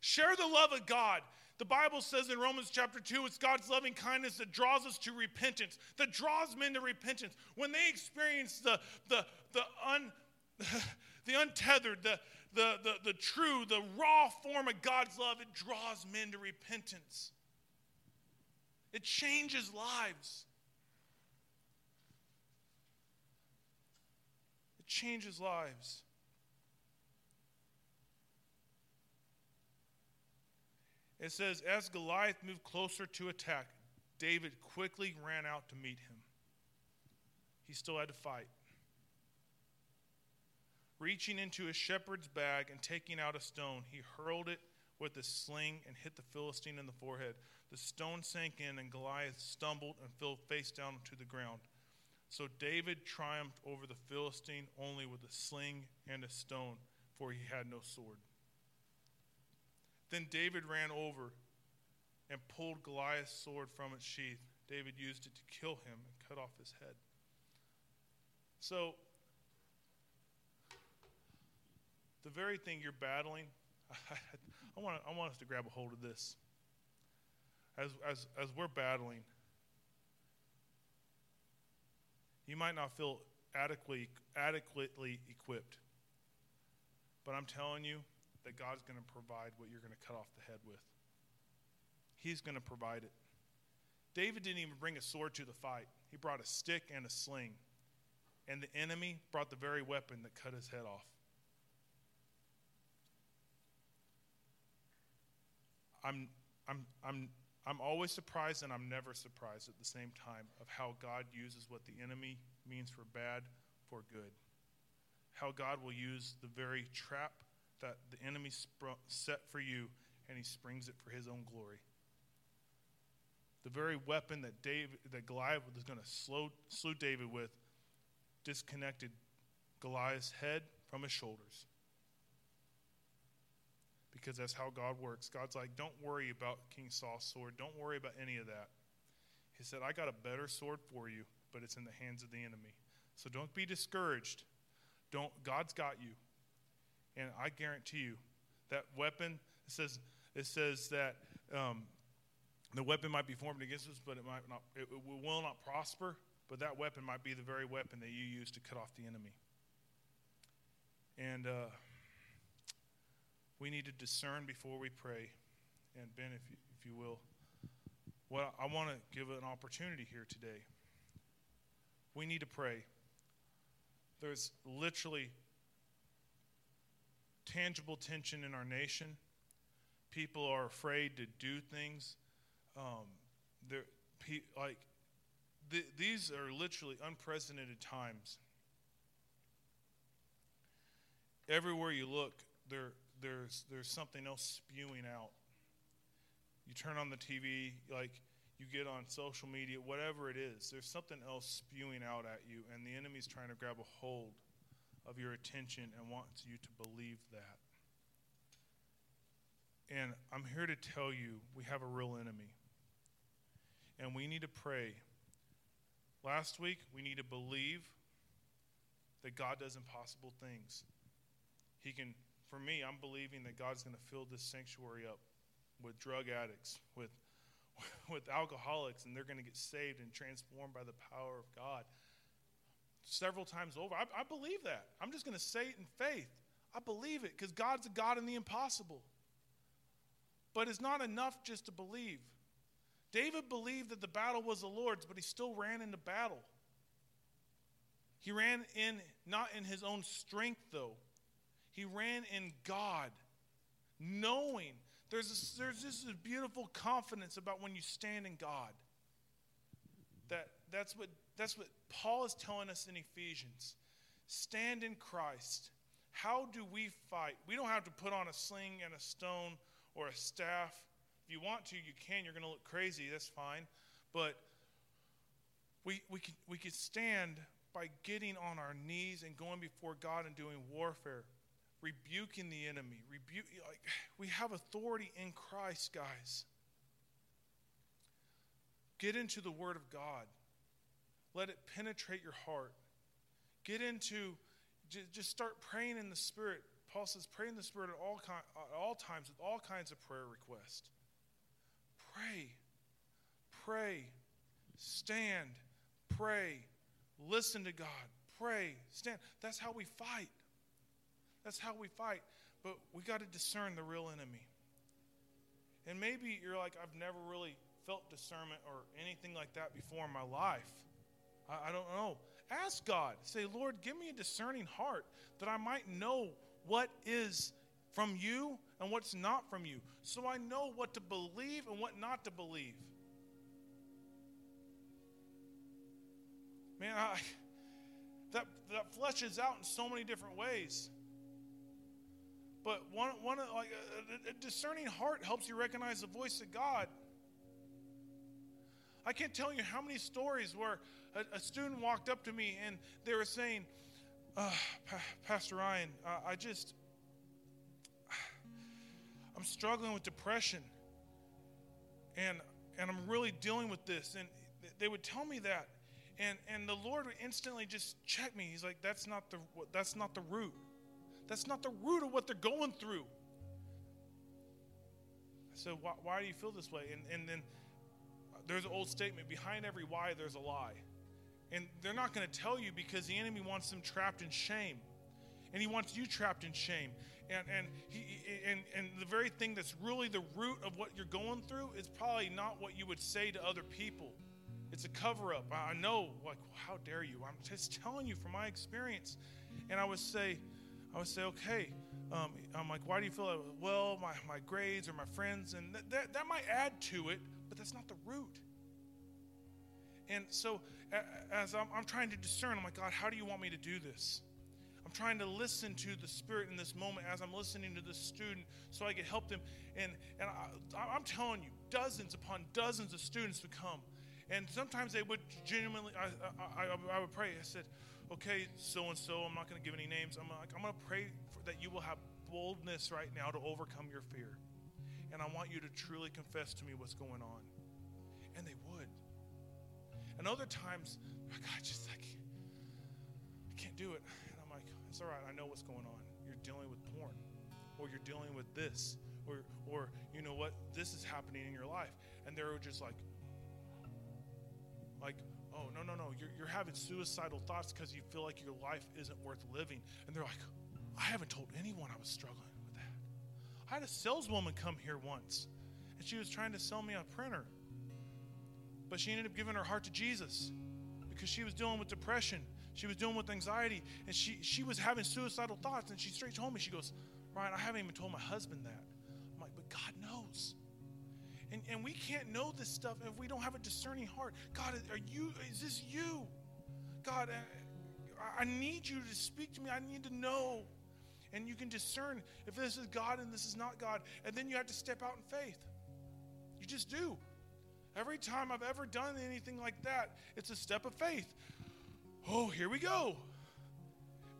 Share the love of God. The Bible says in Romans chapter 2, it's God's loving kindness that draws us to repentance, that draws men to repentance. When they experience the, the, the, un, the untethered, the, the, the, the true, the raw form of God's love, it draws men to repentance. It changes lives. Changes lives. It says, as Goliath moved closer to attack, David quickly ran out to meet him. He still had to fight. Reaching into his shepherd's bag and taking out a stone, he hurled it with a sling and hit the Philistine in the forehead. The stone sank in, and Goliath stumbled and fell face down to the ground. So David triumphed over the Philistine only with a sling and a stone, for he had no sword. Then David ran over and pulled Goliath's sword from its sheath. David used it to kill him and cut off his head. So, the very thing you're battling, I, want, I want us to grab a hold of this. As, as, as we're battling, You might not feel adequately, adequately equipped. But I'm telling you that God's going to provide what you're going to cut off the head with. He's going to provide it. David didn't even bring a sword to the fight, he brought a stick and a sling. And the enemy brought the very weapon that cut his head off. I'm, I'm, I'm I'm always surprised and I'm never surprised at the same time of how God uses what the enemy means for bad for good. How God will use the very trap that the enemy spr- set for you and he springs it for his own glory. The very weapon that David that Goliath was going to slow, slew David with disconnected Goliath's head from his shoulders because that's how God works. God's like, don't worry about King Saul's sword. Don't worry about any of that. He said, I got a better sword for you, but it's in the hands of the enemy. So don't be discouraged. Don't God's got you. And I guarantee you, that weapon, it says, it says that um, the weapon might be formed against us, but it might not, it, will not prosper. But that weapon might be the very weapon that you use to cut off the enemy. And uh, we need to discern before we pray. And Ben, if you, if you will, well, I want to give an opportunity here today. We need to pray. There's literally tangible tension in our nation. People are afraid to do things. Um, they're, like th- these are literally unprecedented times. Everywhere you look, there there's, there's something else spewing out. you turn on the TV, like you get on social media, whatever it is, there's something else spewing out at you, and the enemy's trying to grab a hold of your attention and wants you to believe that. And I'm here to tell you we have a real enemy. And we need to pray. Last week, we need to believe that God does impossible things. He can, for me, I'm believing that God's going to fill this sanctuary up with drug addicts, with, with alcoholics, and they're going to get saved and transformed by the power of God several times over. I, I believe that. I'm just going to say it in faith. I believe it because God's a God in the impossible. But it's not enough just to believe. David believed that the battle was the Lord's, but he still ran into battle. He ran in, not in his own strength, though. He ran in God, knowing there's this, there's this beautiful confidence about when you stand in God. That, that's, what, that's what Paul is telling us in Ephesians. Stand in Christ. How do we fight? We don't have to put on a sling and a stone or a staff. If you want to, you can. You're going to look crazy. That's fine. But we, we, can, we can stand by getting on our knees and going before God and doing warfare, rebuking the enemy. Rebuke, like, we have authority in Christ, guys. Get into the Word of God. Let it penetrate your heart. Get into, just start praying in the Spirit. Paul says, pray in the Spirit at all, at all times with all kinds of prayer requests. Pray. Pray. Stand. Pray. Listen to God. Pray. Stand. That's how we fight. That's how we fight. But we got to discern the real enemy. And maybe you're like, I've never really felt discernment or anything like that before in my life. I, I don't know. Ask God. Say, Lord, give me a discerning heart that I might know what is from you and what's not from you, so I know what to believe and what not to believe. Man, I, that, that fleshes out in so many different ways. But one, one like a, a discerning heart helps you recognize the voice of God. I can't tell you how many stories where a, a student walked up to me and they were saying, uh, pa- Pastor Ryan, uh, I just, I'm struggling with depression. And, and I'm really dealing with this. And they would tell me that. And, and the Lord would instantly just check me. He's like, that's not the, that's not the root. That's not the root of what they're going through. I said, why, why do you feel this way? And, and then there's an old statement behind every why, there's a lie. And they're not going to tell you because the enemy wants them trapped in shame. And he wants you trapped in shame. And, and, he, and, and the very thing that's really the root of what you're going through is probably not what you would say to other people. It's a cover up. I know, like, how dare you? I'm just telling you from my experience. And I would say, I would say, okay. Um, I'm like, why do you feel that? well, my, my grades or my friends? And that, that, that might add to it, but that's not the root. And so, as I'm, I'm trying to discern, I'm like, God, how do you want me to do this? I'm trying to listen to the Spirit in this moment as I'm listening to this student so I can help them. And, and I, I'm telling you, dozens upon dozens of students would come. And sometimes they would genuinely, I, I, I would pray. I said, okay, so and so, I'm not going to give any names. I'm like, I'm going to pray that you will have boldness right now to overcome your fear. And I want you to truly confess to me what's going on. And they would. And other times, like, I just, I can't, I can't do it. And I'm like, it's all right. I know what's going on. You're dealing with porn, or you're dealing with this, or, or you know what, this is happening in your life. And they're just like, like, oh, no, no, no, you're, you're having suicidal thoughts because you feel like your life isn't worth living. And they're like, I haven't told anyone I was struggling with that. I had a saleswoman come here once, and she was trying to sell me a printer. But she ended up giving her heart to Jesus because she was dealing with depression. She was dealing with anxiety, and she, she was having suicidal thoughts. And she straight told me, she goes, Ryan, I haven't even told my husband that. And, and we can't know this stuff if we don't have a discerning heart. God, are you, is this you? God, uh, I, I need you to speak to me. I need to know. And you can discern if this is God and this is not God. And then you have to step out in faith. You just do. Every time I've ever done anything like that, it's a step of faith. Oh, here we go.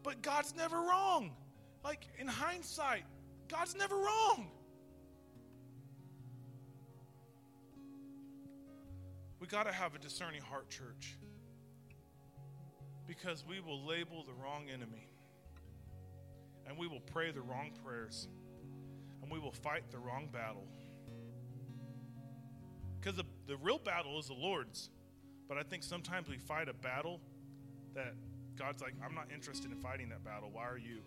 But God's never wrong. Like in hindsight, God's never wrong. We got to have a discerning heart, church, because we will label the wrong enemy, and we will pray the wrong prayers, and we will fight the wrong battle. Because the, the real battle is the Lord's, but I think sometimes we fight a battle that God's like, I'm not interested in fighting that battle. Why are you?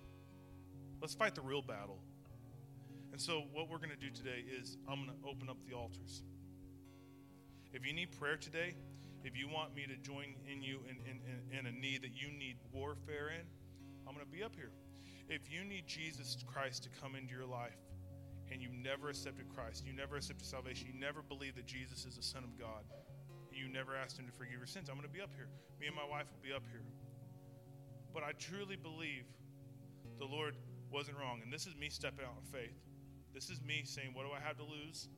Let's fight the real battle. And so, what we're going to do today is I'm going to open up the altars. If you need prayer today, if you want me to join in you in, in, in, in a need that you need warfare in, I'm going to be up here. If you need Jesus Christ to come into your life and you never accepted Christ, you never accepted salvation, you never believed that Jesus is the Son of God, you never asked Him to forgive your sins, I'm going to be up here. Me and my wife will be up here. But I truly believe the Lord wasn't wrong. And this is me stepping out in faith. This is me saying, What do I have to lose?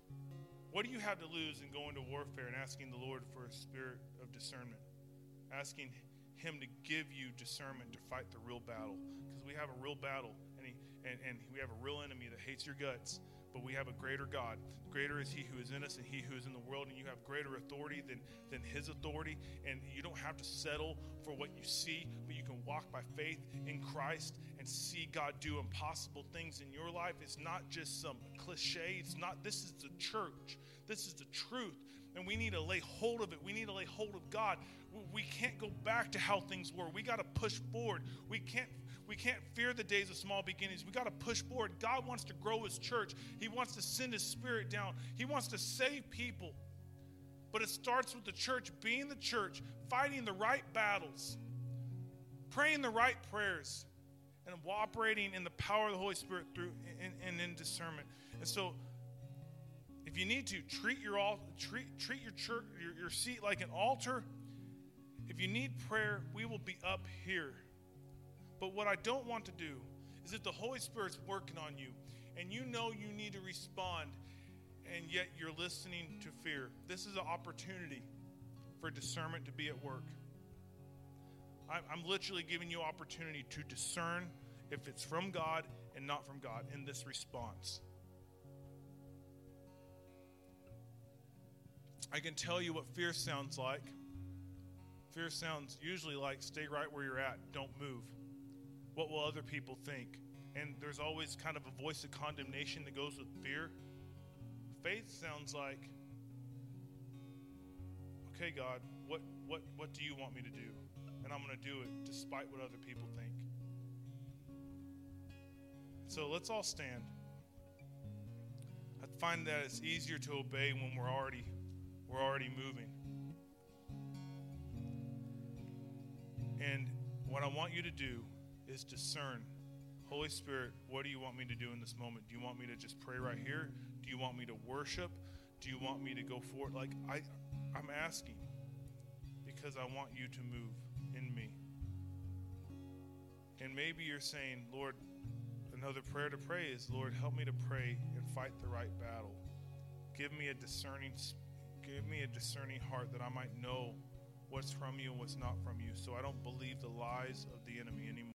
What do you have to lose in going to warfare and asking the Lord for a spirit of discernment? Asking Him to give you discernment to fight the real battle. Because we have a real battle, and, he, and, and we have a real enemy that hates your guts but we have a greater God. Greater is He who is in us and He who is in the world, and you have greater authority than, than His authority. And you don't have to settle for what you see, but you can walk by faith in Christ and see God do impossible things in your life. It's not just some cliche. It's not, this is the church, this is the truth. And we need to lay hold of it. We need to lay hold of God. We can't go back to how things were. We got to push forward. We can't we can't fear the days of small beginnings. We got to push forward. God wants to grow his church. He wants to send his spirit down. He wants to save people. But it starts with the church being the church, fighting the right battles, praying the right prayers, and operating in the power of the Holy Spirit through and, and in discernment. And so if you need to treat your all treat treat your church your, your seat like an altar if you need prayer we will be up here but what I don't want to do is if the Holy Spirit's working on you and you know you need to respond and yet you're listening to fear, this is an opportunity for discernment to be at work. I'm literally giving you opportunity to discern if it's from God and not from God in this response. I can tell you what fear sounds like. Fear sounds usually like stay right where you're at, don't move. What will other people think? And there's always kind of a voice of condemnation that goes with fear. Faith sounds like, okay, God, what, what, what do you want me to do? And I'm going to do it despite what other people think. So let's all stand. I find that it's easier to obey when we're already we're already moving. And what I want you to do is discern. Holy Spirit, what do you want me to do in this moment? Do you want me to just pray right here? Do you want me to worship? Do you want me to go forward? Like I I'm asking because I want you to move in me. And maybe you're saying, Lord, another prayer to pray is, Lord, help me to pray and fight the right battle. Give me a discerning give me a discerning heart that I might know what's from you and what's not from you so I don't believe the lies of the enemy anymore.